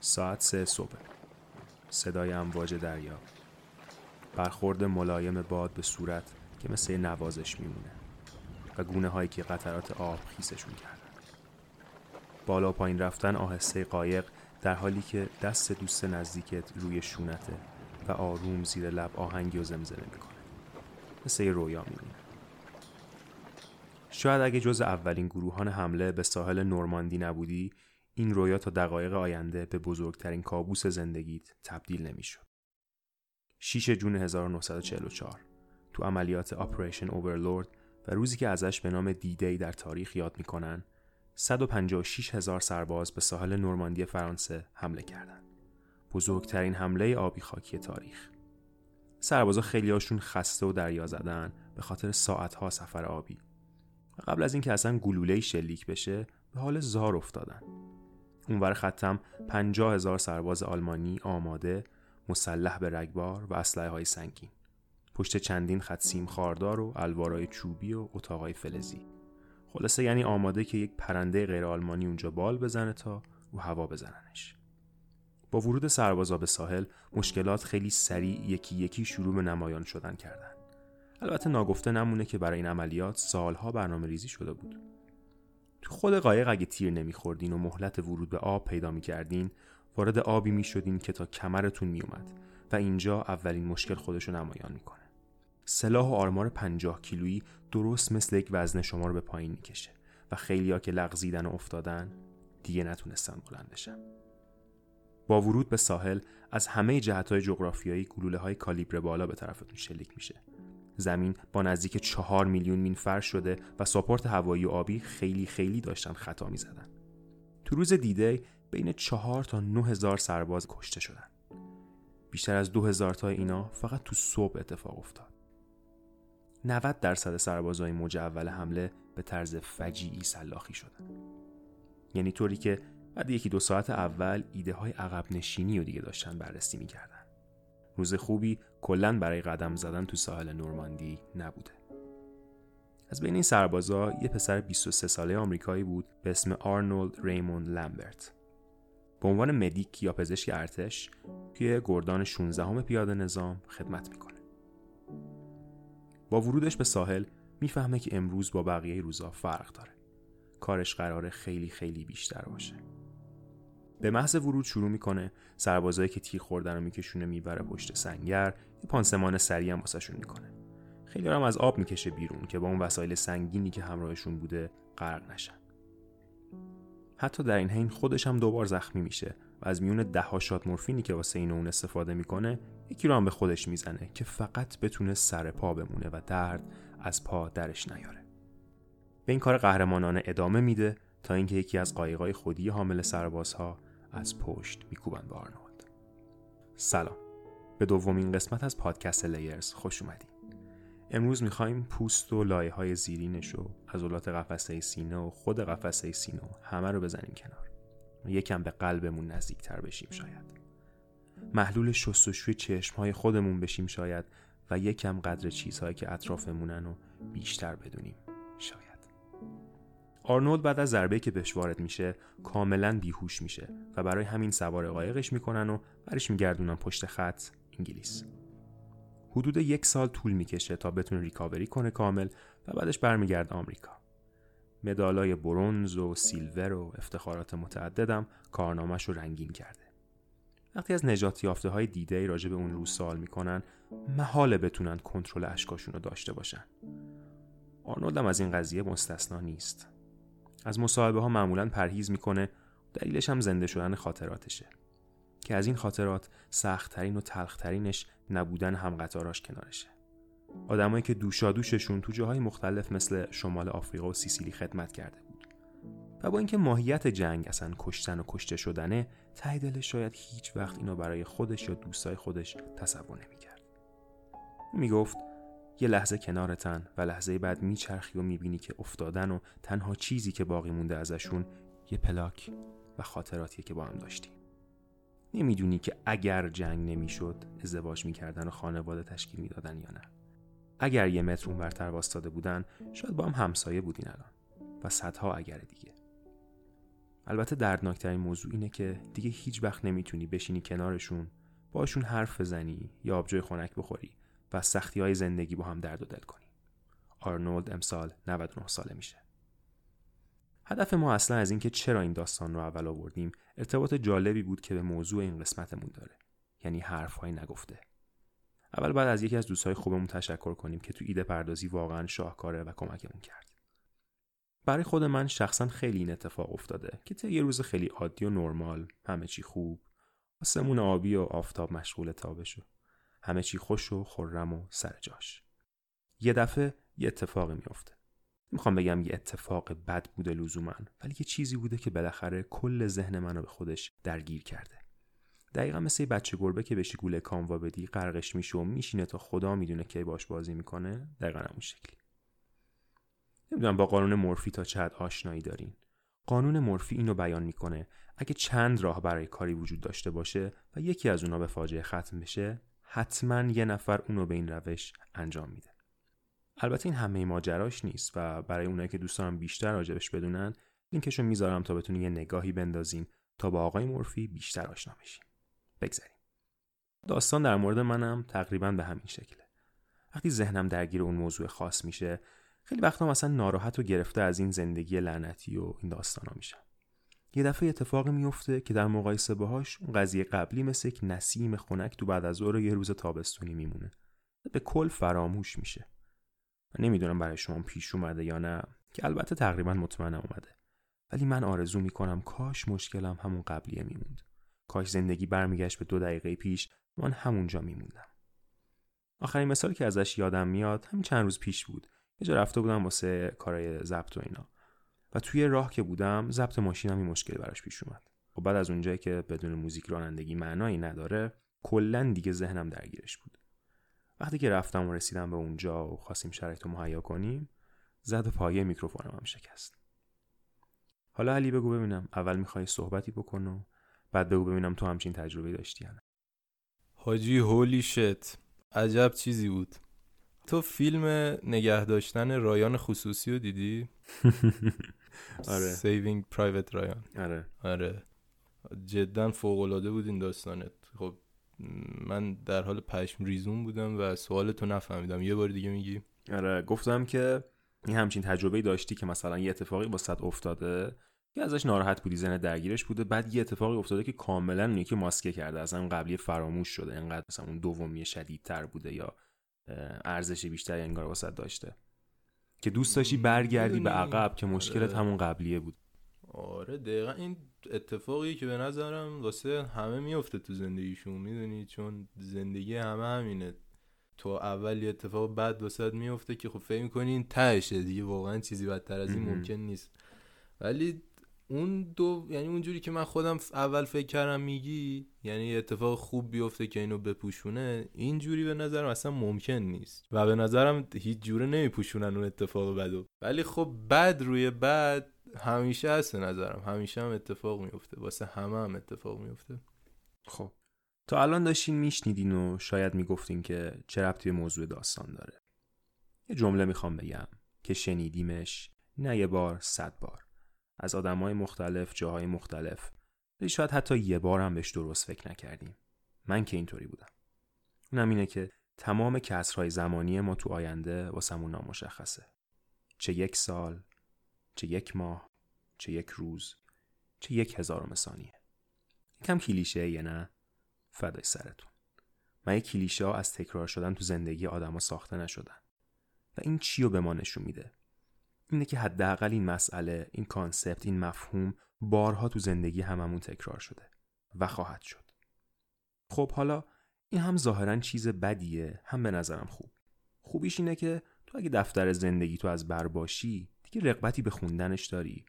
ساعت سه صبح. صدای امواج دریا. برخورد ملایم باد به صورت که مثل نوازش میمونه و گونه هایی که قطرات آب خیسشون کردن. بالا پایین رفتن آهسته قایق در حالی که دست دوست نزدیکت روی شونته و آروم زیر لب آهنگی و زمزمه می‌کنه. مثل یه رویا میمونه. شاید اگه جز اولین گروهان حمله به ساحل نورماندی نبودی این رویا تا دقایق آینده به بزرگترین کابوس زندگیت تبدیل نمی‌شد. 6 جون 1944 تو عملیات آپریشن اوورلورد و روزی که ازش به نام دیدی در تاریخ یاد می‌کنن 156 هزار سرباز به ساحل نورماندی فرانسه حمله کردند. بزرگترین حمله آبی خاکی تاریخ. سربازا خیلی هاشون خسته و دریا زدن به خاطر ساعتها سفر آبی. قبل از اینکه اصلا گلوله شلیک بشه به حال زار افتادن. اونور خطم پنجاه هزار سرباز آلمانی آماده مسلح به رگبار و اسلحه های سنگین. پشت چندین خط سیم خاردار و الوارای چوبی و اتاقای فلزی. خلاصه یعنی آماده که یک پرنده غیر آلمانی اونجا بال بزنه تا رو هوا بزننش. با ورود سربازا به ساحل مشکلات خیلی سریع یکی یکی شروع به نمایان شدن کردن. البته ناگفته نمونه که برای این عملیات سالها برنامه ریزی شده بود. تو خود قایق اگه تیر نمیخوردین و مهلت ورود به آب پیدا می‌کردین وارد آبی می‌شدین که تا کمرتون میومد و اینجا اولین مشکل خودشو نمایان می‌کنه. سلاح و آرمار پنجاه کیلویی درست مثل یک وزن شما رو به پایین می‌کشه و خیلیا که لغزیدن و افتادن دیگه نتونستن بلندشن. با ورود به ساحل از همه جهت های جغرافیایی گلوله های کالیبر بالا به طرفتون شلیک میشه. زمین با نزدیک چهار میلیون مین فرش شده و ساپورت هوایی و آبی خیلی خیلی داشتن خطا می‌زدن. تو روز دیده بین چهار تا نه هزار سرباز کشته شدن. بیشتر از دو هزار تا اینا فقط تو صبح اتفاق افتاد. 90 درصد سربازای موج اول حمله به طرز فجیعی سلاخی شدن. یعنی طوری که بعد یکی دو ساعت اول ایده های عقب نشینی و دیگه داشتن بررسی می‌کردن. روز خوبی کلا برای قدم زدن تو ساحل نورماندی نبوده. از بین این سربازا یه پسر 23 ساله آمریکایی بود به اسم آرنولد ریموند لمبرت. به عنوان مدیک یا پزشک ارتش توی گردان 16 همه پیاده نظام خدمت می‌کنه. با ورودش به ساحل می‌فهمه که امروز با بقیه روزا فرق داره. کارش قراره خیلی خیلی بیشتر باشه. به محض ورود شروع می‌کنه. سربازایی که تیر خوردن رو میکشونه می‌بره پشت سنگر. یه پانسمان سریع هم واسهشون می‌کنه. خیلی هم از آب می‌کشه بیرون که با اون وسایل سنگینی که همراهشون بوده غرق نشن. حتی در این حین خودش هم دوبار زخمی میشه و از میون ده شات مورفینی که واسه این اون استفاده می‌کنه یکی رو هم به خودش می‌زنه که فقط بتونه سر پا بمونه و درد از پا درش نیاره. به این کار قهرمانانه ادامه میده تا اینکه یکی از قایقای خودی حامل سربازها از پشت میکوبن به آرنولد. سلام. به دومین قسمت از پادکست لیرز خوش اومدین. امروز می‌خوایم پوست و لایه های زیرینش و عضلات قفسه سینه و خود قفسه سینه و همه رو بزنیم کنار. یکم به قلبمون نزدیکتر بشیم شاید. محلول شستشوی چشم های خودمون بشیم شاید و یکم قدر چیزهایی که اطرافمونن و بیشتر بدونیم. آرنولد بعد از ضربه که بهش وارد میشه کاملا بیهوش میشه و برای همین سوار قایقش می‌کنن و برش میگردونن پشت خط انگلیس. حدود یک سال طول می‌کشه تا بتونه ریکاوری کنه کامل و بعدش برمیگرده آمریکا. مدالای برونز و سیلور و افتخارات متعددم کارنامهش رو رنگین کرده. وقتی از نجات یافته های دیده ای راجع به اون روز سوال می‌کنن محاله بتونن کنترل اشکاشون رو داشته باشن. آرنولد از این قضیه مستثنا نیست. از مصاحبه ها معمولا پرهیز می‌کنه دلیلش هم زنده شدن خاطراتشه. که از این خاطرات سختترین و تلخترینش نبودن همقطاراش کنارشه. آدمایی که دوشادوششون تو جاهای مختلف مثل شمال آفریقا و سیسیلی خدمت کرده بود. و با اینکه ماهیت جنگ اصلا کشتن و کشته شدنه ته دلش شاید هیچ وقت اینو برای خودش یا دوستای خودش تصور نمی‌کرد. می‌گفت یه لحظه کنارتن و لحظه بعد میچرخی و می‌بینی که افتادن و تنها چیزی که باقی مونده ازشون یه پلاک و خاطراتیه که با هم داشتی نمی‌دونی که اگر جنگ نمی‌شد ازدواج می‌کردن و خانواده تشکیل می‌دادن یا نه. اگر یه متر اونورتر واستاده بودن شاید با هم همسایه بودین الان و صدها اگر دیگه. البته دردناکترین موضوع اینه که دیگه هیچ وقت نمی‌تونی بشینی کنارشون باشون حرف بزنی یا آبجوی خنک بخوری. و سختی های زندگی با هم درد و دل کنی. آرنولد امسال 99 ساله میشه. هدف ما اصلا از اینکه چرا این داستان رو اول آوردیم ارتباط جالبی بود که به موضوع این قسمتمون داره یعنی حرفهای نگفته اول بعد از یکی از دوستای خوبمون تشکر کنیم که تو ایده پردازی واقعا شاهکاره و کمکمون کرد برای خود من شخصا خیلی این اتفاق افتاده که تا یه روز خیلی عادی و نرمال همه چی خوب آسمون آبی و آفتاب مشغول تابشو همه چی خوش و خرم و سر جاش. یه دفعه یه اتفاقی میافته. می‌خوام بگم یه اتفاق بد بوده لزوما ولی یه چیزی بوده که بالاخره کل ذهن منو به خودش درگیر کرده. دقیقا مثل بچه گربه که بشی گوله کاموا بدی غرقش میشه و میشینه تا خدا می‌دونه کی باش بازی می‌کنه دقیقا همون شکلی. نمی‌دونم با قانون مورفی تا چه آشنایی دارین. قانون مورفی اینو بیان می‌کنه اگه چند راه برای کاری وجود داشته باشه و یکی از اونا به فاجعه ختم بشه حتما یه نفر اونو به این روش انجام میده. البته این همه ماجراش نیست و برای اونایی که دوست دارم بیشتر راجبش بدونن لینکشو می‌ذارم تا بتونین یه نگاهی بندازین تا با آقای مورفی بیشتر آشنا بشین بگذاریم. داستان در مورد منم تقریبا به همین شکله. وقتی ذهنم درگیر اون موضوع خاص میشه خیلی وقتا مثلا ناراحت و گرفته از این زندگی لعنتی و این داستانا میشم. یه دفعه اتفاقی میفته که در مقایسه باهاش اون قضیه قبلی مثل یک نسیم خنک تو بعد از ظهر یه روز تابستونی میمونه. به کل فراموش میشه. من نمی‌دونم برای شما پیش اومده یا نه که البته تقریبا مطمئنم اومده. ولی من آرزو می‌کنم کاش مشکلم همون قبلیه میموند. کاش زندگی برمیگشت به دو دقیقه پیش من همونجا میموندم. آخرین مثالی که ازش یادم میاد همین چند روز پیش بود. یه جا رفته بودم واسه کارای ضبط و اینا. و توی راه که بودم ضبط ماشینم این مشکلی براش پیش اومد. و خب بعد از اونجایی که بدون موزیک رانندگی معنایی نداره کلا دیگه ذهنم درگیرش بود. وقتی که رفتم و رسیدم به اونجا و خواستیم شرایط رو مهیا کنیم زد و پایه میکروفونم هم شکست. حالا علی بگو ببینم اول می‌خوای صحبتی بکن و بعد بگو ببینم تو همچین تجربه داشتی یا حاجی هولی شت عجب چیزی بود. تو فیلم نگه داشتن رایان خصوصی رو دیدی؟ آره. Saving Private رایان آره. آره. جدا فوق العاده بود این داستانت. خب من در حال پشم ریزون بودم و سوالتو نفهمیدم. یه بار دیگه میگی؟ آره. گفتم که این همچین تجربه داشتی که مثلا یه اتفاقی با صد افتاده که ازش ناراحت بودی زن درگیرش بوده بعد یه اتفاقی افتاده که کاملا اون که ماسکه کرده اصلا قبلی فراموش شده انقدر مثلا اون دومی شدیدتر بوده یا ارزش بیشتری انگار واسه داشته. که دوست داشتی برگردی به عقب که مشکلت آره. همون قبلیه بود. آره دقیقا این اتفاقی که به نظرم واسه همه میفته تو زندگیشون می‌دونی؟ چون زندگی همه همینه. تو اول یه اتفاق بد واسه میفته که خب فکر می‌کنی این تهشه دیگه واقعا چیزی بدتر از این. ممکن نیست. ولی اون دو یعنی اونجوری که من خودم اول فکر کردم میگی یعنی اتفاق خوب بیفته که اینو بپوشونه اینجوری به نظرم اصلا ممکن نیست. و به نظرم هیچ جوره نمیپوشونن اون اتفاق بدو. ولی خب بد روی بد همیشه هست به نظرم. همیشه هم اتفاق میفته. واسه همه هم اتفاق میفته. خب. تا الان داشتین میشنیدین و شاید می‌گفتین که چه ربطی به موضوع داستان داره. یه جمله می‌خوام بگم که شنیدیمش نه یه بار صد بار. از آدمای مختلف جاهای مختلف. ولی شاید حتی یه بار هم بهش درست فکر نکردیم. من که اینطوری بودم. اونم اینه که تمام کسرهای زمانی ما تو آینده واسمون نامشخصه. چه یک سال چه یک ماه چه یک روز چه یک هزارم ثانیه. یکم کلیشه یه نه؟ فدای سرتون. من یک کلیشه ها از تکرار شدن تو زندگی آدما ساخته نشدن و این چی رو به ما نشون میده؟ اینه که حداقل این مسئله این کانسپت این مفهوم بارها تو زندگی هممون تکرار شده و خواهد شد. خب حالا این هم ظاهرا چیز بدیه هم به نظرم خوب. خوبیش اینه که تو اگه دفتر زندگی تو از بر باشی دیگه رقبتی به خوندنش داری.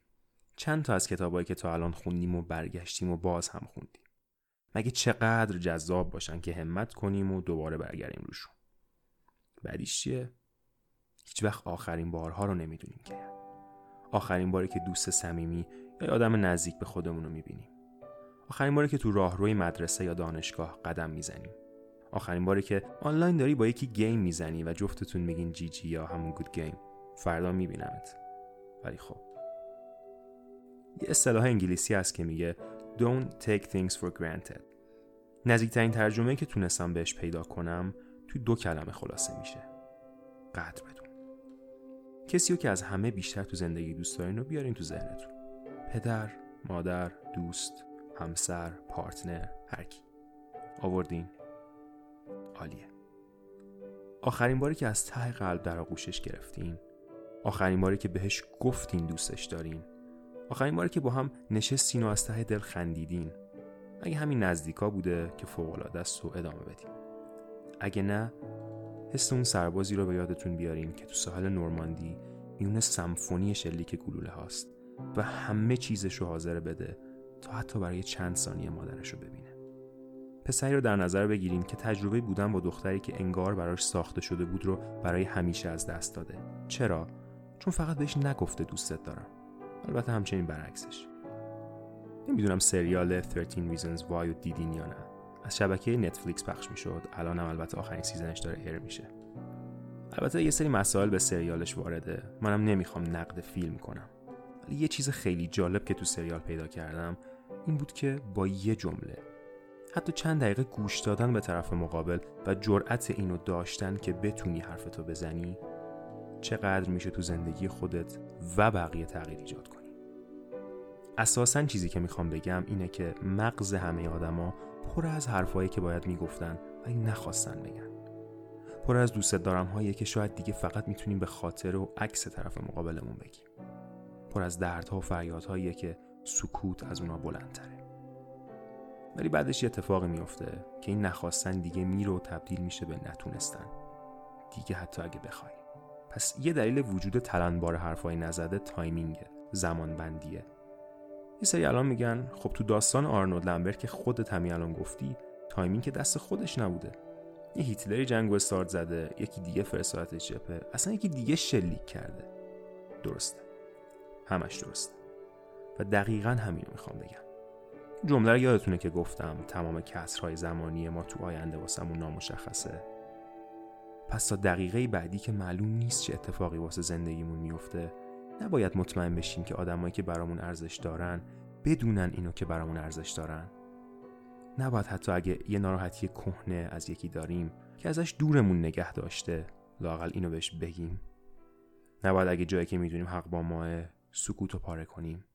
چند تا از کتابایی که تا الان خوندیم و برگشتیم و باز هم خوندیم. مگه چقدر جذاب باشن که همت کنیم و دوباره برگردیم روشون. بعدیش چیه؟ هیچ وقت آخرین بارها رو نمی‌دونیم که. آخرین باری که دوست صمیمی یا آدم نزدیک به خودمون رو می‌بینیم. آخرین باری که تو راهروی مدرسه یا دانشگاه قدم می‌زنیم. آخرین باری که آنلاین داری با یکی game می‌زنی و جفتتون میگین GG یا همون good game. فردا میبینمت. ولی خب. یه اصطلاح انگلیسی هست که میگه Don't take things for granted. نزدیکترین ترجمه که تونستم بهش پیدا کنم توی دو کلمه خلاصه میشه. قدر بدون. کسی رو که از همه بیشتر تو زندگی دوست دارین رو بیارین تو ذهنتون. پدر، مادر، دوست، همسر، پارتنر، هرکی آوردین. عالیه. آخرین باری که از ته قلب در آغوشش گرفتین. آخرین باری که بهش گفتین دوستش دارین. آخرین باری که با هم نشستین و از ته دل خندیدین. اگه همین نزدیکا بوده که فوقالعاده است و ادامه بدیم اگه نه حس اون سربازی رو به یادتون بیارین که تو ساحل نورماندی میون سمفونی شلیک گلوله هاست و همه چیزش رو حاضر بده تا حتی برای چند ثانیه مادرش رو ببینه. پسری رو در نظر بگیریم که تجربه بودن با دختری که انگار براش ساخته شده بود رو برای همیشه از دست داده. چرا؟ چون فقط بهش نگفته دوستت دارم. البته همچنین برعکسش. نمی‌دونم سریال 13 Reasons Why رو دیدین یا نه. از شبکه نتفلیکس پخش می‌شد. الان هم البته آخرین season ش داره air میشه. البته یه سری مسائل به سریالش وارده. منم نمی‌خوام نقد فیلم کنم. ولی یه چیز خیلی جالب که تو سریال پیدا کردم این بود که با یه جمله. حتی چند دقیقه گوش دادن به طرف مقابل و جرأت اینو داشتن که بتونی حرفتو بزنی چقدر میشه تو زندگی خودت و بقیه تغییر ایجاد کنی. اساسا چیزی که می‌خوام بگم اینه که مغز همه آدما پر از حرفایی که باید می‌گفتن ولی نخواستن بگن. پر از دوست دارم هایی که شاید دیگه فقط می‌تونیم به خاطر و عکس طرف مقابلمون بگیم. پر از دردها و فریادهایی که سکوت از اونا بلندتره. ولی بعدش یه اتفاقی میفته که این نخواستن دیگه میره و تبدیل میشه به نتونستن. دیگه حتی اگه بخوای. پس یه دلیل وجود تلنبار حرفای نزده timing ه زمان بندیه یه سری الان میگن خب تو داستان آرنولد لمبر که خودت همین الان گفتی timing که دست خودش نبوده. یه هیتلری جنگ و استارت زده یکی دیگه فرستادت جبهه اصلا یکی دیگه شلیک کرده. درسته. همش درسته. و دقیقا همینو می‌خوام بگم. جمله رو یادتونه که گفتم تمام کسرهای زمانی ما تو آینده واسمون نامشخصه. پس تا دقیقه بعدی که معلوم نیست چه اتفاقی واسه زندگیمون میفته نباید مطمئن بشیم که آدمایی که برامون ارزش دارن بدونن اینو که برامون ارزش دارن. نباید حتی اگه یه ناراحتی کهنه از یکی داریم که ازش دورمون نگه داشته لاقل اینو بهش بگیم. نباید اگه جایی که می‌دونیم حق با ماست سکوت و پاره کنیم.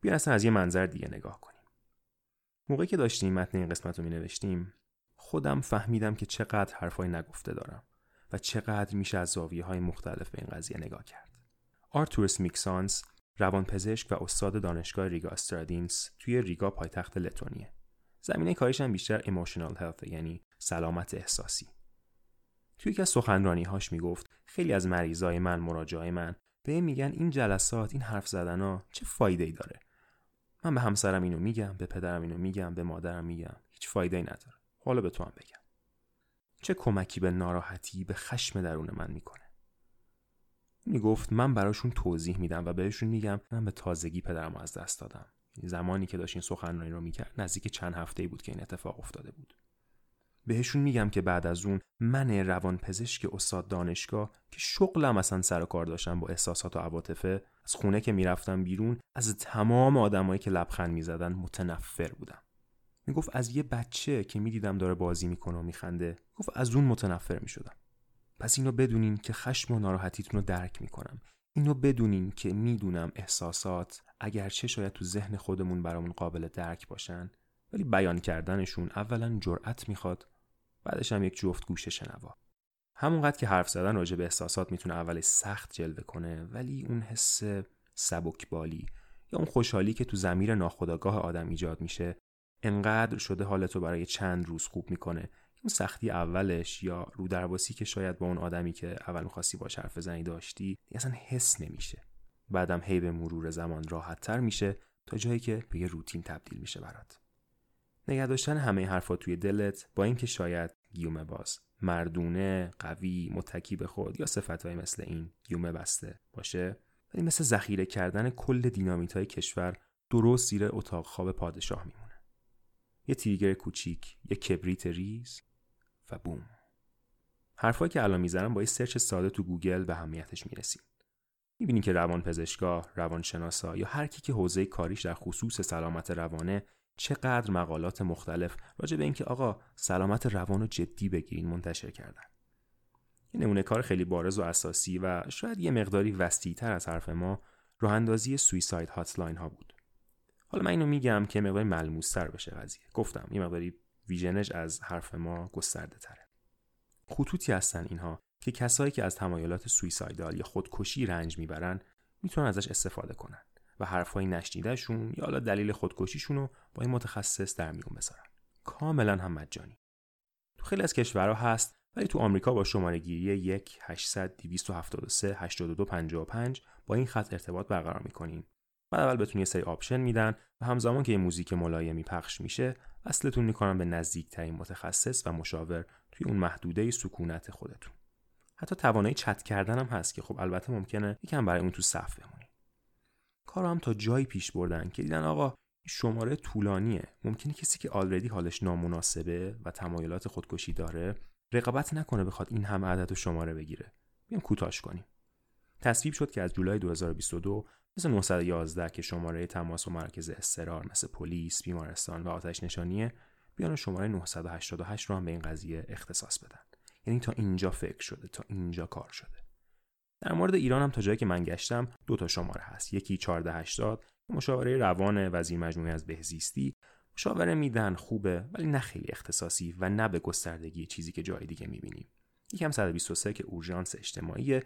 بیاین اصلا از یه منظر دیگه نگاه کنیم. موقعی که داشتیم متن این قسمت رو می نوشتیم خودم فهمیدم که چقدر حرفای نگفته دارم. و چقدر میشه از زاویه های مختلف به این قضیه نگاه کرد. آرتورس میکسانس روانپزشک و استاد دانشگاه ریگا استرادینس توی ریگا پایتخت لتونیه. زمینه کارش هم بیشتر ایموشنال هلت یعنی سلامت احساسی. توی یکی از سخنرانی هاش می‌گفت خیلی از مریضای من مراجعای من به میگن این جلسات این حرف زدن ها چه فایده ای داره من به همسرم اینو میگم به پدرم اینو میگم به مادرم میگم هیچ فایده ای نداره حالا به تو هم بگم چه کمکی به ناراحتی به خشم درون من می‌کنه؟ می‌گفت من براشون توضیح میدم و بهشون میگم من به تازگی پدرم از دست دادم. زمانی که داشت این سخنرانی رو می‌کرد نزدیک چند هفته بود که این اتفاق افتاده بود. بهشون میگم که بعد از اون من روانپزشک استاد دانشگاه که شغلم اصلا سر کار داشتم با احساسات و عواطفه از خونه که می‌رفتم بیرون از تمام آدمایی که لبخند می‌زدن متنفر بودم. می‌گفت از یه بچه که می‌دیدم داره بازی می‌کنه و میخنده گفت از اون متنفر می‌شدم. پس اینو بدونین که خشم و ناراحتیتون رو درک می‌کنم. اینو بدونین که می‌دونم احساسات اگرچه شاید تو ذهن خودمون برامون قابل درک باشن ولی بیان کردنشون اولا جرأت می‌خواد بعدش هم یک جفت گوش شنوا. همونقدر که حرف زدن راجع به احساسات می‌تونه اول سخت جلوه کنه ولی اون حس سبکبالی یا اون خوشحالی که تو زمیر ناخودآگاه آدم ایجاد میشه انقدر شده حالتو برای چند روز خوب می‌کنه؟ اون سختی اولش یا رو درواسی که شاید با اون آدمی که اول می‌خواستی با حرف زنی داشتی اصلا حس نمیشه. بعدم هی به مرور زمان راحت تر میشه تا جایی که به یه روتین تبدیل میشه برات. نگه داشتن همه حرفا توی دلت با اینکه شاید گیومه باز مردونه قوی متکی به خود یا صفتهایی مثل این گیومه بسته باشه ولی مثل ذخیره کردن کل دینامیت های کشور درست زیر اتاق خواب پادشاه میمونه. یه تیگر کوچیک یه کبریت ریز و بوم حرفایی که الان می‌زنم با یه search ساده تو گوگل به اهمیتش می‌رسید می‌بینیم که روان پزشکا، روانشناسا یا هر کی که حوزه کاریش در خصوص سلامت روانه چقدر مقالات مختلف راجع به اینکه آقا سلامت روان رو جدی بگیرین منتشر کردن. این نمونه کار خیلی بارز و اساسی و شاید یه مقداری وسیعتر از حرف ما راه اندازی suicide hotline ها بود. حالا من اینو میگم که مقداری ملموستر بشه قضیه. گفتم یه مقداری vision ش از حرف ما گسترده تره. خطوطی هستن اینها که کسایی که از تمایلات suicidal یا خودکشی رنج می‌برن می‌تونن ازش استفاده کنن و حرفهای نشنیدهشون یا حالا دلیل خودکشیشون رو با این متخصص در میون بذارن کاملا هم مجانی تو خیلی از کشورها هست ولی تو آمریکا با شماره گیری 1 800 273 82 55 با این خط ارتباط برقرار می‌کنین بعد اول بهتون یه سری option میدن و همزمان که یه موزیک ملایمی پخش میشه وصلتون می‌کنن به نزدیکترین متخصص و مشاور توی اون محدوده سکونت خودتون. حتی توانایی چت کردن هم هست که خب البته ممکنه یکم برای اون تو صف بمونی. کارو هم تا جایی پیش بردن که دیدن آقا شماره طولانیه. ممکنه کسی که آلردی حالش نامناسبه و تمایلات خودکشی داره رقابت نکنه بخواد این همه عدد و شماره بگیره. بیام کوتاش کنیم. تصویب شد که از جولای 2022 مثل 911 که شماره تماس و مرکز استرار مثل پلیس، بیمارستان و آتش نشانیه بیان شماره 988 رو هم به این قضیه اختصاص بدن. یعنی تا اینجا فکر شده، تا اینجا کار شده. در مورد ایران هم تا جایی که من گشتم دو تا شماره هست. یکی 1480 مشاوره روان وزیر مجموعه از بهزیستی مشاوره میدن خوبه ولی نه خیلی اختصاصی و نه به گستردگی چیزی که جای دیگه می‌بینیم. یکم 123 که اورژانس اجتماعی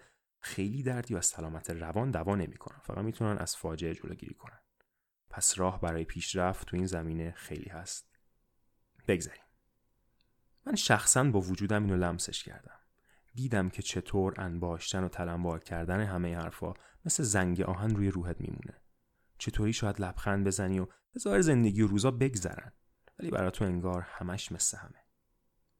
خیلی دردی و سلامت روان دوا نمی‌کنن. فقط می‌تونن از فاجعه جلوگیری کنن. پس راه برای پیشرفت تو این زمینه خیلی هست. بگذاریم. من شخصا با وجودم اینو لمسش کردم. دیدم که چطور انباشتن و تلمبار کردن همه حرفا مثل زنگ آهن روی روحت میمونه. چطوری شاید لبخند بزنی و بذار زندگی و روزا بگذرن. ولی برای تو انگار همش مثل همه.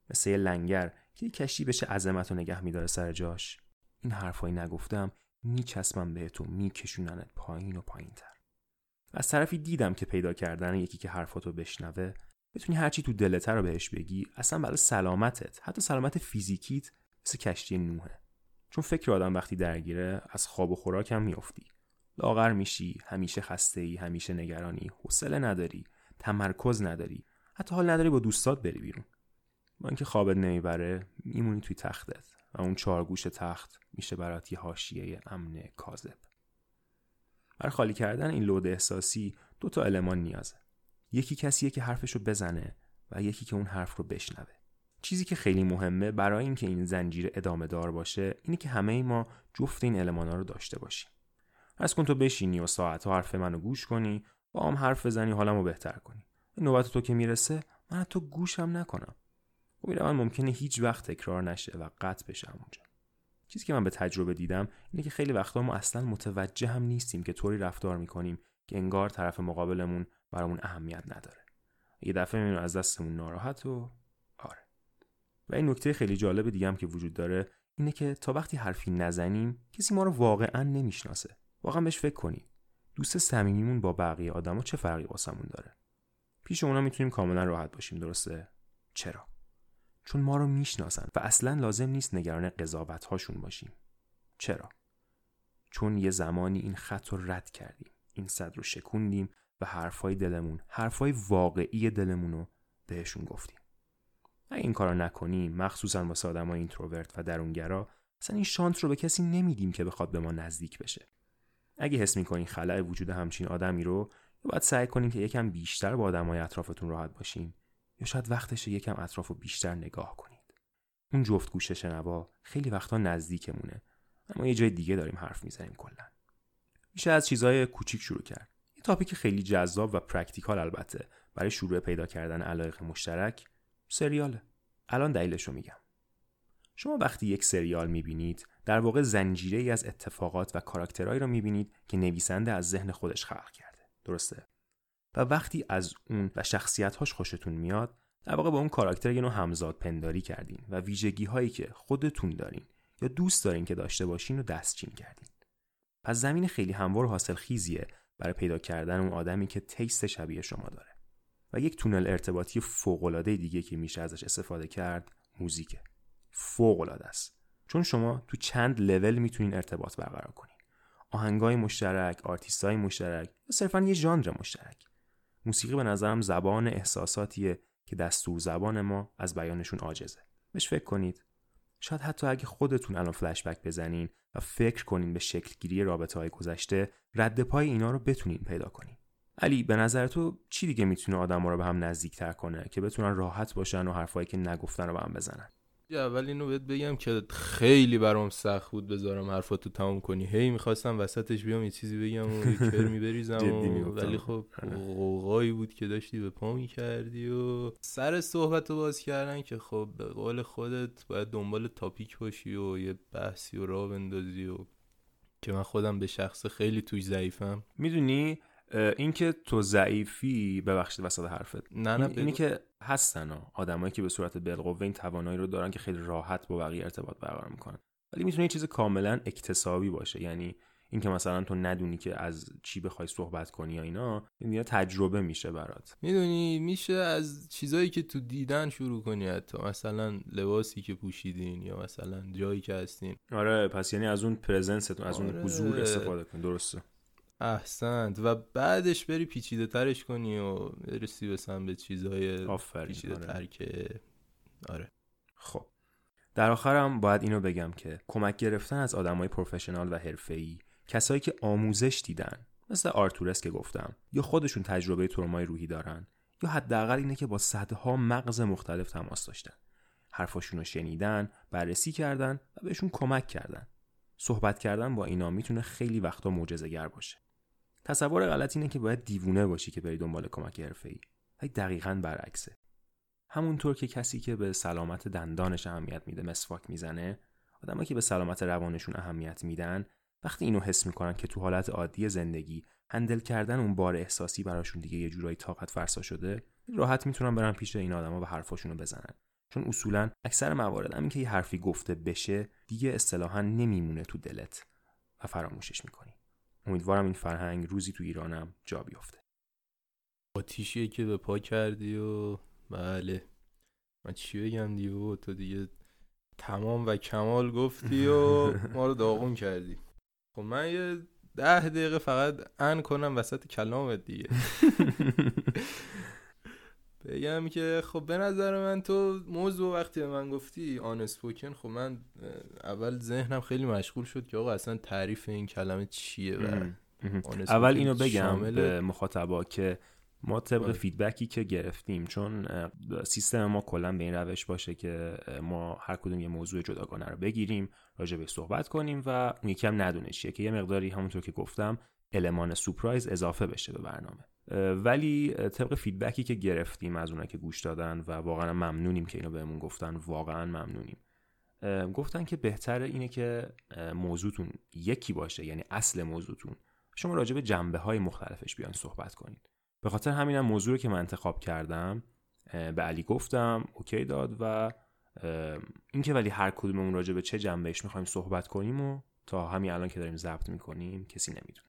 مثل یه لنگر که یه کشتی بشه عظمت و نگه میداره سر جاش. این حرفایی نگفتم میچسبم بهتون میکشوننت پایین و پایین تر از طرفی دیدم که پیدا کردن یکی که حرفاتو بشنوه بتونی هرچی تو دلته رو بهش بگی اصلا برای سلامتت حتی سلامت فیزیکیت مثل کشتی نوحه. چون فکر آدم وقتی درگیره از خواب و خوراک میافتی. لاغر میشی همیشه خسته ای همیشه نگرانی حوصله نداری تمرکز نداری حتی حال نداری با دوستات بری بیرون. با اینکه خوابت نمی‌بره میمونی توی تختت. اون چهارگوش تخت میشه برات یه حاشیه امن کاذب. برای خالی کردن این لود احساسی دو تا المان نیازه. یکی کسیه که حرفشو بزنه و یکی که اون حرف رو بشنوه. چیزی که خیلی مهمه برای اینکه این زنجیره ادامه دار باشه اینه که همه ای ما جفت این المانا رو داشته باشیم. از کن تو بشینی و ساعت حرف منو گوش کنی با هم حرف بزنی حالمو بهتر کنی. نوبت تو که می‌رسه من تو گوشم نکنم. و خب این ممکنه هیچ وقت تکرار نشه و قطع بشه اونجا چیزی که من به تجربه دیدم اینه که خیلی وقتا ما اصلا متوجه هم نیستیم که طوری رفتار می‌کنیم که انگار طرف مقابلمون برامون اهمیت نداره. یه دفعه می‌بینیم از دستمون ناراحت و آره. و این نکته خیلی جالب دیگه هم که وجود داره اینه که تا وقتی حرفی نزنیم کسی ما رو واقعا نمی‌شناسه. واقعا بهش فکر کنیم دوست صمیمیمون با بقیه آدما چه فرقی واسمون داره؟ پیش اونا می‌تونیم کاملا راحت باشیم درسته؟ چرا؟ چون ما رو می‌شناسن و اصلا لازم نیست نگران قضاوت هاشون باشیم. چرا؟ چون یه زمانی این خط رو رد کردیم این صد رو شکوندیم و حرفای دلمون حرفای واقعی دلمون رو بهشون گفتیم. اگه این کارو نکنیم مخصوصا واسه آدمای اینتروورت و درونگرا اصلا این شانس رو به کسی نمیدیم که بخواد به ما نزدیک بشه. اگه حس می‌کنین خلأ وجود همچین آدمی رو باید سعی کنیم که یکم بیشتر با آدمای اطرافتون راحت باشین. یا شاید وقتشه یکم اطراف رو بیشتر نگاه کنید. اون جفت گوش شنوا خیلی وقتا نزدیکمونه اما یه جای دیگه داریم حرف می‌زنیم کلا. میشه از چیزهای کوچیک شروع کرد. یه topic خیلی جذاب و practical البته. برای شروع پیدا کردن علایق مشترک سریاله الان دلیلش میگم. شما وقتی یک سریال می‌بینید در واقع زنجیره ای از اتفاقات و کاراکترهایی رو می‌بینید که نویسنده از ذهن خودش خلق کرده. درسته؟ و وقتی از اون و شخصیتهاش خوشتون میاد در واقع با اون کاراکتر یه نوع همزاد پنداری کردین و ویژگی هایی که خودتون دارین یا دوست دارین که داشته باشین رو دستچین کردین. پس زمین خیلی هموار و حاصل خیزیه برای پیدا کردن اون آدمی که تیست شبیه شما داره. و یک تونل ارتباطی فوق‌العاده دیگه که میشه ازش استفاده کرد موزیکه. فوق‌العاده است. چون شما تو چند لول می‌تونین ارتباط برقرار کنین. آهنگای مشترک آرتیستای مشترک یا صرفا یه ژانر مشترک. موسیقی به نظرم زبان احساساتیه که دستور زبان ما از بیانشون عاجزه. بهش فکر کنید. شاید حتی اگه خودتون الان فلشبک بزنین و فکر کنین به شکلگیری رابطه های گذشته رد پای اینا رو بتونین پیدا کنین. علی به نظر تو چی دیگه می‌تونه آدم رو به هم نزدیکتر کنه که بتونن راحت باشن و حرفایی که نگفتن رو به هم بزنن؟ اول اینو بهت بگم که خیلی برام سخت بود بذارم حرفاتو تموم کنی. هی می‌خواستم وسطش بیام یه چیزی بگم و یه کرمی بریزم و ولی خب آره. قوقایی بود که داشتی به پا می‌کردی و سر صحبت رو باز کردن که خب به قول خودت باید دنبال تاپیک باشی و یه بحثی و راه بندازی و که من خودم به شخص خیلی توش ضعیفم. می‌دونی اینکه تو ضعیفی ببخشید وسط حرفت. نه نه اینی که هستن آدمایی که به صورت بالقوه این توانایی رو دارن که خیلی راحت با بقیه ارتباط برقرار می‌کنن. ولی می‌تونه یه چیز کاملا اکتسابی باشه. یعنی اینکه مثلا تو ندونی که از چی بخوای صحبت کنی یا اینا این تجربه میشه برات. می‌دونی میشه از چیزایی که تو دیدن شروع کنی حتی. مثلا لباسی که پوشیدین یا مثلا جایی که هستین. آره پس یعنی از اون پرزنستون از اون آره. حضور استفاده کن. درسته. احسنت. و بعدش بری پیچیده ترش کنی و برسی بسن به چیزهای پیچیده آره. تر که آره. خب. در آخرم باید اینو بگم که کمک گرفتن از آدمای پروفشنال و حرفه‌ای کسایی که آموزش دیدن مثل آرتورس که گفتم یا خودشون تجربه ترومای روحی دارن یا حداقل اینه که با صدها مغز مختلف تماس داشتن. حرفاشون رو شنیدن بررسی کردن و بهشون کمک کردن. صحبت کردن با اینا می‌تونه خیلی وقتا معجزه‌گر باشه. تصور غلط اینه که باید دیوونه باشی که بری دنبال کمک حرفه‌ای. ولی دقیقا برعکسه. همونطور که کسی که به سلامت دندانش اهمیت میده مسواک می‌زنه آدمایی که به سلامت روانشون اهمیت میدن وقتی اینو حس می‌کنن که تو حالت عادی زندگی هندل کردن اون بار احساسی براشون دیگه یه جورایی طاقت فرسا شده راحت می‌تونن برن پیش این آدما و حرفاشون رو بزنن. چون اصولا اکثر موارد همین که یه حرفی گفته بشه دیگه اصطلاحا نمیمونه تو دلت و فراموشش می‌کنی. امیدوارم این فرهنگ روزی تو ایرانم جا بیفته. آتیشیه که به پا کردی و بله. من چی بگم دیو؟ تو دیگه تمام و کمال گفتی و ما رو داغون کردی. خب من یه ده دقیقه فقط ان کنم وسط کلامت دیگه. بگم که خب به نظر من تو موضوع وقتی به من گفتی آن اسپوکن خب من اول ذهنم خیلی مشغول شد که آقا اصلا تعریف این کلمه چیه و اول اینو بگم به مخاطبا که ما طبق آره. فیدبکی که گرفتیم چون سیستم ما کلا به این روش باشه که ما هر کدوم یه موضوع جداگانه رو بگیریم راجع به صحبت کنیم و اون یکی هم ندونه چیه که یه مقداری همونطور که گفتم المان سورپرایز اضافه بشه به برنامه. ولی طبق feedback ی که گرفتیم از اونایی که گوش دادن و واقعا ممنونیم که اینو بهمون گفتن واقعا ممنونیم. گفتن که بهتر اینه که موضوعتون یکی باشه یعنی اصل موضوعتون. شما راجع به جنبه های مختلفش بیان صحبت کنید به خاطر همینم موضوع که من انتخاب کردم به علی گفتم okay داد و اینکه ولی هر کدوممون راجع به چه جنبهش می‌خوایم صحبت کنیم و تا همین الان که داریم ضبط می‌کنیم کسی نمی‌دونه.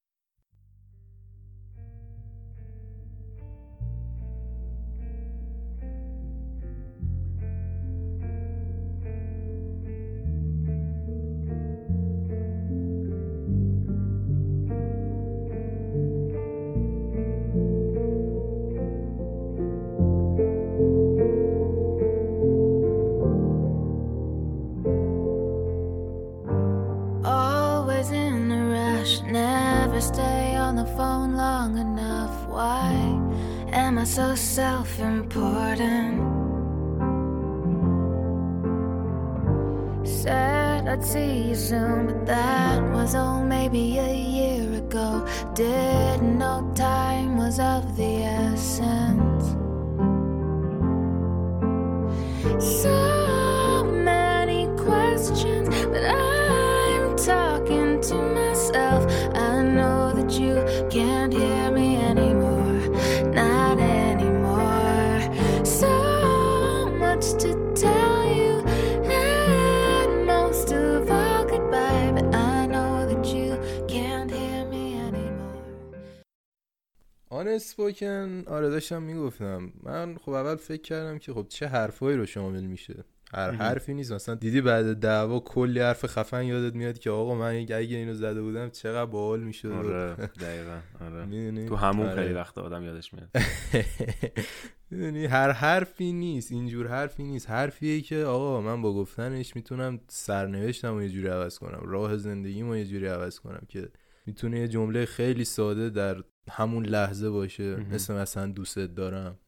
اسپوکن؟ آره داشتم می‌گفتم. من خب اول فکر کردم که خب چه حرفایی رو شامل میشه. هر حرفی نیست. مثلا دیدی بعد دعوا کلی حرف خفن یادت میاد که آقا من اگه اینو زده بودم چقدر باحال می‌شد. آره دقیقاً. آره. تو همون آره. خیلی وقت آدم یادش میاد. می‌دونی؟ هر حرفی نیست. اینجور حرفی نیست. حرفیه که آقا من با گفتنش می‌تونم سرنوشتم و یه جوری عوض کنم. راه زندگیمو یه جوری عوض کنم که می‌تونه یه جمله خیلی ساده در همون لحظه باشه. مثل مثلا دوستت دارم.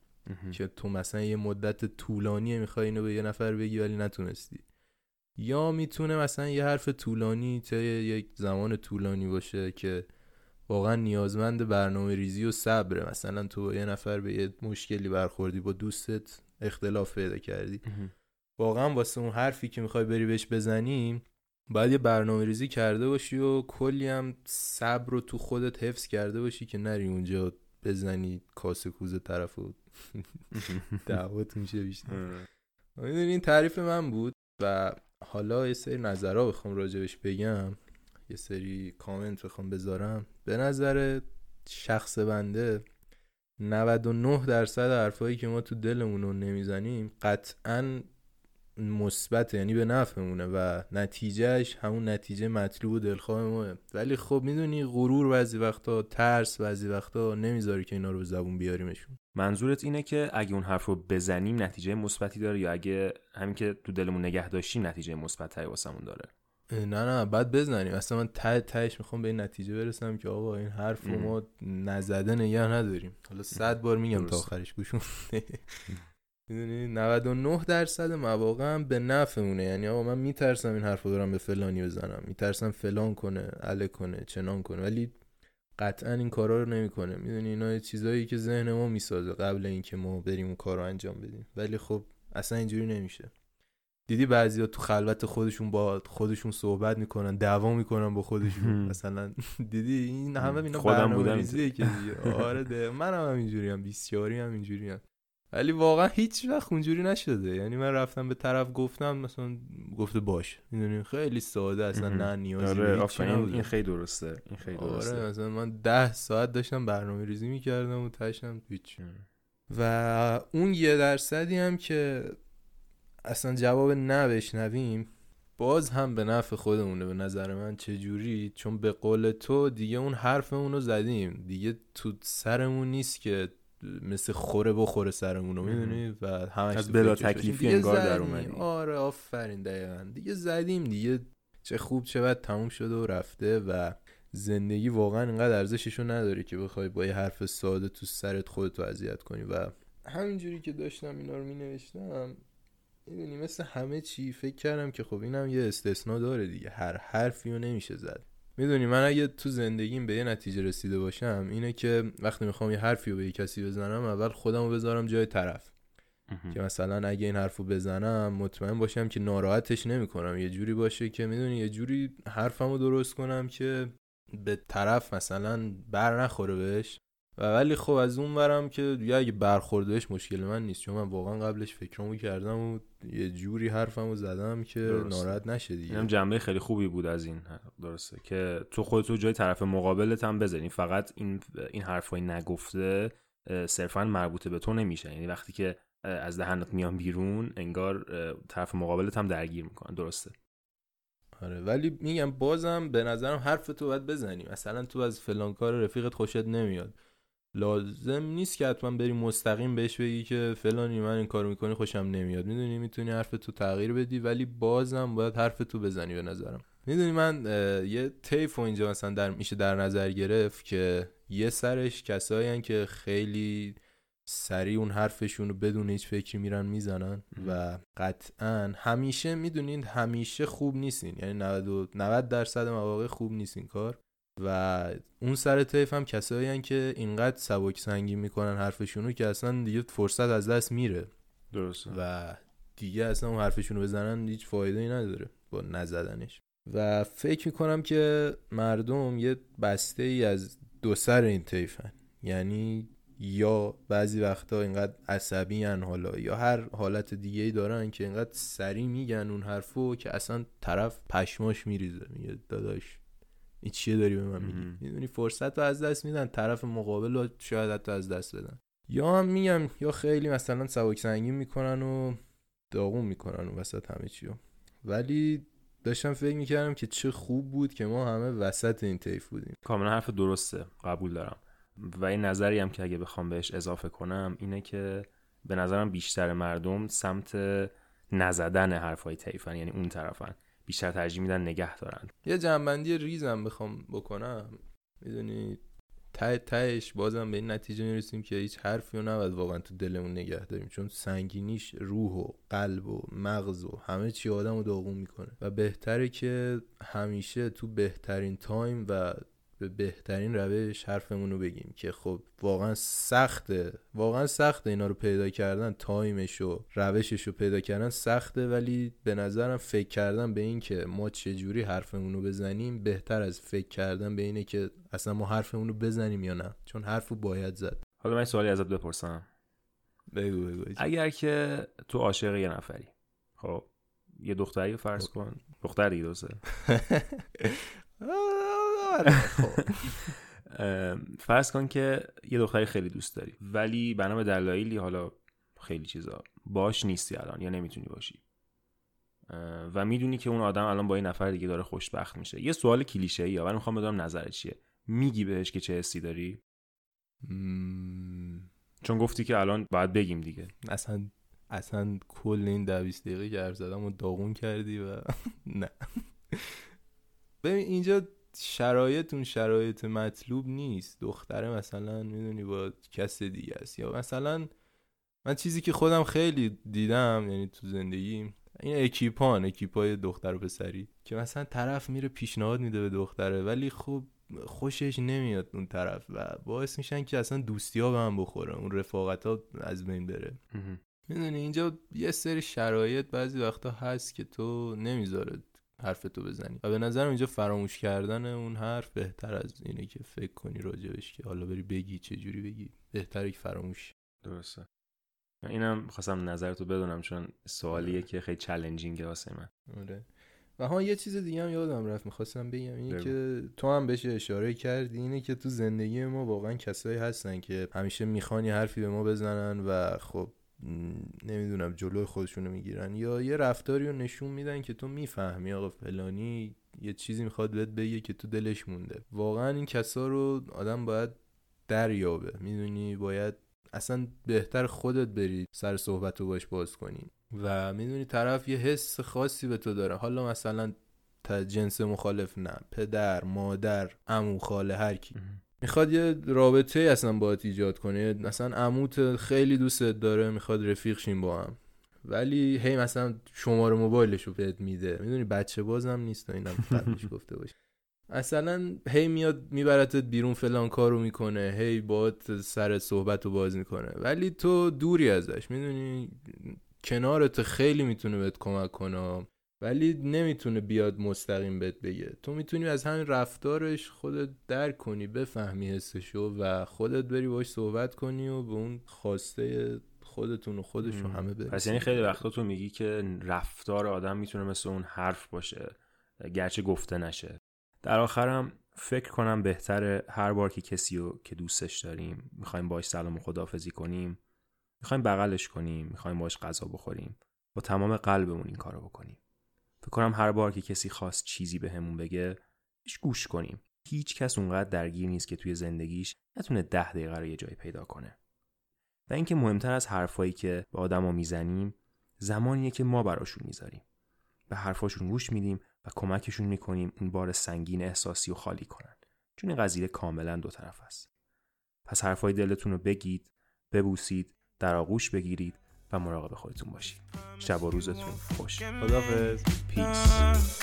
که تو مثلا یه مدت طولانی می‌خوای اینو به یه نفر بگی ولی نتونستی. یا می‌تونه مثلا یه حرف طولانی تا یک زمان طولانی باشه که واقعا نیازمند برنامه ریزی و صبره. مثلا تو یه نفر به یه مشکلی برخوردی با دوستت اختلاف پیدا کردی. واقعا واسه اون حرفی که می‌خوای بری بهش بزنی باید یه برنامه ریزی کرده باشی و کلی هم صبر رو تو خودت حفظ کرده باشی که نری اونجا بزنی کاسه کوزه طرف و دعوت میشه بیشتر. این تعریف من بود و حالا یه سری نظرها بخوام راجبش بگم یه سری کامنت بخوام بذارم. به نظر شخص بنده 99 درصد حرفایی که ما تو دلمون رو نمی‌زنیم قطعا مثبت یعنی به نفعمونه و نتیجهش همون نتیجه مطلوب و دلخواه ماه ولی خب می‌دونی غرور بعضی وقتا ترس بعضی وقتا نمی‌ذاری که اینا رو به زبون بیاریمشون. منظورت اینه که اگه اون حرف رو بزنیم نتیجه مثبتی داره یا اگه همین که تو دلمون نگه داشتیم نتیجه مثبت واسمون داره؟ نه نه بعد بزنیم. اصلا من ته تهش می‌خوام به این نتیجه برسم که آقا این حرف رو ما نزده نگه نداریم. حالا صد بار میگم تا آخرش گوشون می‌دونی؟ 99 درصد مواقع هم به نفعمونه. یعنی آقا من میترسم این حرف رو دارم به فلانی بزنم. میترسم فلان کنه اله کنه چنان کنه. ولی قطعا این کارا رو نمی‌کنه. می‌دونی؟ اینا چیزایی که ذهن ما می‌سازه قبل اینکه ما بریم اون کار رو انجام بدیم. ولی خب اصلا اینجوری نمیشه. دیدی بعضیا تو خلوت خودشون با خودشون صحبت می‌کنن دعوا می‌کنن با خودشون. مثلا دیدی؟ این همه اینا خودم بودم. که آره ده. من هم اینجوری هم بیسیاری هم اینجوری هم ولی واقعا هیچ وقت اونجوری نشده. یعنی من رفتم به طرف گفتم مثلا گفته باش. می‌دونی؟ خیلی ساده اصلا نه نیازی آره این خیلی درسته. این خیلی آره درسته. مثلا من ده ساعت داشتم برنامه ریزی می‌کردم و تاشم هیچ. و اون یه درصدی هم که اصلا جواب نه بشنویم باز هم به نفع خودمونه به نظر من چه جوری چون به قول تو دیگه اون حرفمون رو زدیم. دیگه تو سرمون نیست که مثل خوره بخوره سرمون رو می‌دونی؟ و همش از بلا تکلیفی انگار در اومدی. آره آفرین دقیقا. دیگه زدیم دیگه چه خوب چه بد تموم شده و رفته و زندگی واقعا اینقدر ارزششو نداره که بخوای با یه حرف ساده تو سرت خودتو اذیت کنی. و همینجوری که داشتم اینا رو مینوشتم می‌دونی مثل همه چی فکر کردم که خب اینم یه استثنا داره دیگه. هر حرفی رو نمیشه زد. می‌دونی من اگه تو زندگیم به یه نتیجه رسیده باشم اینه که وقتی می‌خوام یه حرفی رو به یه کسی بزنم اول خودم رو بذارم جای طرف. که مثلا اگه این حرف رو بزنم مطمئن باشم که ناراحتش نمی‌کنم. یه جوری باشه که می‌دونی یه جوری حرفم رو درست کنم که به طرف مثلا بر نخوره بهش. و ولی خب از اون برم که یا اگه برخوردهش مشکل من نیست چون من واقعا قبلش فکرمو کردم و یه جوری حرفمو زدم که ناراحت نشه دیگه. اینم جنبه خیلی خوبی بود از این. درسته. که تو خودتو جای طرف مقابلت هم بزنی. فقط این این حرفای نگفته صرفا مربوطه به تو نمیشه. یعنی وقتی که از دهنت میان بیرون انگار طرف مقابلت هم درگیر می‌کنن درسته. آره. ولی میگم بازم به نظرم حرف تو باید بزنی. مثلا تو از فلان کار رفیقت خوشت نمیاد. لازم نیست که حتما بری مستقیم بهش بگی که فلانی من این کارو می‌کنی خوشم نمیاد. می‌دونی می‌تونی حرف تو تغییر بدی ولی بازم باید حرف تو بزنی به نظرم. می‌دونی من یه تیف و اینجا مثلا در میشه در نظر گرفت که یه سرش کسایی که خیلی سریع اون حرفشون رو بدون هیچ فکری میرن می‌زنن و قطعا همیشه می‌دونین همیشه خوب نیستین. یعنی 90 90 درصد مواقع خوب نیستین کار. و اون سر طیف هم کسایی که اینقدر سبک سنگی می‌کنن حرفشونو که اصلا دیگه فرصت از دست میره. درسته. و دیگه اصلا اون حرفشونو بزنن هیچ فایده ای نداره با نزدنش. و فکر می‌کنم که مردم یه بسته ای از دو سر این طیفن یعنی یا بعضی وقتا اینقدر عصبی هن حالا یا هر حالت دیگه ای دارن که اینقدر سری میگن اون حرفو که اصلا طرف پشماش میریزه. میگه داداش این چیه داری به من میگی؟ می‌دونی فرصت رو از دست میدن طرف مقابل رو شاید حتی از دست بدن. یا هم میگم یا خیلی مثلا سبک سنگین می‌کنن و داغون می‌کنن اون وسط همه چیو ولی داشتم فکر می‌کردم که چه خوب بود که ما همه وسط این طیف بودیم. کاملا حرف درسته قبول دارم. و این نظری هم که اگه بخوام بهش اضافه کنم اینه که به نظرم بیشتر مردم سمت نزدن حرفای طیفن یعنی اون طرفن. بیشتر ترجیح میدن نگه دارن. یه جنبندی ریزم بخوام بکنم. می‌دونی ته تهش بازم به این نتیجه می‌رسیم که هیچ حرفی رو نباید واقعا تو دلمون نگه داریم چون سنگینیش روح و قلب و مغز و همه چی آدم رو داغون می‌کنه. و بهتره که همیشه تو بهترین تایم و به بهترین روش حرفمون رو بگیم که خب واقعا سخته. واقعا سخته اینا رو پیدا کردن تایمش و روشش رو پیدا کردن سخته ولی به نظرم فکر کردن به این که ما چجوری حرفمون رو بزنیم بهتر از فکر کردن به اینه که اصلا ما حرفمون رو بزنیم یا نه. چون حرف رو باید زد. حالا من سوالی ازت بپرسم. بگو بگو. اگر که تو عاشق یه نفری خب یه دختری فرض خب. کن. دختر دیگه درسته. فرض کن که یه دختری خیلی دوست داری ولی بنا به دلایلی حالا خیلی چیزا باش نیستی الان یا نمی‌تونی باشی. و می‌دونی که اون آدم الان با یه نفر دیگه داره خوشبخت میشه. یه سوال کلیشه ای ولی می‌خوام بدونم نظرت چیه؟ میگی بهش که چه حسی داری؟ مم، چون گفتی که الان باید بگیم دیگه. اصلا اصلا کل این دویست دقیقه که زدم و داغون کردی و نه. ببین اینجا شرایط اون شرایط مطلوب نیست. دختره مثلا می‌دونی با کس دیگه است. یا مثلا من چیزی که خودم خیلی دیدم یعنی تو زندگی این اکیپان اکیپای دختر و پسری که مثلا طرف میره پیشنهاد میده به دختره ولی خب خوشش نمیاد اون طرف و باعث میشن که اصلا دوستی ها به هم بخوره اون رفاقت ها از بین بره. می‌دونی اینجا یه سری شرایط بعضی وقتا هست که تو نمی‌ذاره حرف تو بزنی. و به نظرم اینجا فراموش کردن اون حرف بهتر از اینه که فکر کنی راجبش که حالا بری بگی چه جوری بگی. بهتره که فراموش. درسته. اینم خواستم نظرتو بدونم چون سوالیه که خیلی چالنجینگه واسه من. آره. و ها یه چیز دیگه هم یادم رفت می‌خواستم بگم اینه. که تو هم بهش اشاره کردی اینه که تو زندگی ما واقعا کسایی هستن که همیشه می‌خوان یه حرفی به ما بزنن و خب نمی‌دونم جلوی خودشونو می‌گیرن یا یه رفتاری رو نشون میدن که تو می‌فهمی آقا فلانی یه چیزی می‌خواد بهت بگه که تو دلش مونده. واقعا این کسا رو آدم باید دریابه. می‌دونی؟ باید اصلا بهتر خودت بری سر صحبت رو باش باز کنی. و می‌دونی طرف یه حس خاصی به تو داره. حالا مثلا تا جنس مخالف نه. پدر مادر عمو خاله هر کی. می‌خواد یه رابطه اصلا باید ایجاد کنه. مثلا عموت خیلی دوستت داره می‌خواد رفیق شین با هم. ولی هی مثلا شماره موبایلش رو بهت میده. می‌دونی بچه بازم نیست و اینم قبلش گفته باشه. اصلا هی میاد میبرتت بیرون فلان کارو می‌کنه. هی باهات سر صحبت رو باز می‌کنه. ولی تو دوری ازش. می‌دونی؟ کنارت خیلی می‌تونه بهت کمک کنه. ولی نمی‌تونه بیاد مستقیم بهت بگه. تو می‌تونی از همین رفتارش خودت درک کنی بفهمی حسشو و خودت بری باش صحبت کنی و به اون خواسته خودتون و خودشو مم. همه برسی پس یعنی خیلی وقتا تو میگی که رفتار آدم می‌تونه مثل اون حرف باشه گرچه گفته نشه. در آخرم فکر کنم بهتره هر بار که کسی رو که دوستش داریم می‌خوایم باش سلام و خداحافظی کنیم می‌خوایم بغلش کنیم می‌خوایم باش غذا بخوریم با تمام قلبمون این کارو بکنیم. فکر کنم هر بار که کسی خواست چیزی بهمون بگه بهش گوش کنیم. هیچ کس اونقدر درگیر نیست که توی زندگیش نتونه ده دقیقه رو یه جایی پیدا کنه. و اینکه مهمتر از حرفایی که به آدما می‌زنیم زمانیه که ما براشون می‌ذاریم. به حرفاشون گوش میدیم و کمکشون می‌کنیم اون بار سنگین احساسی و خالی کنن. چون این قضیه کاملا دو طرف است. پس حرفای دلتون رو بگید ببوسید در آغوش بگیرید و مراقب خودتون باشی شب و روزتون خوش. خدافز پیس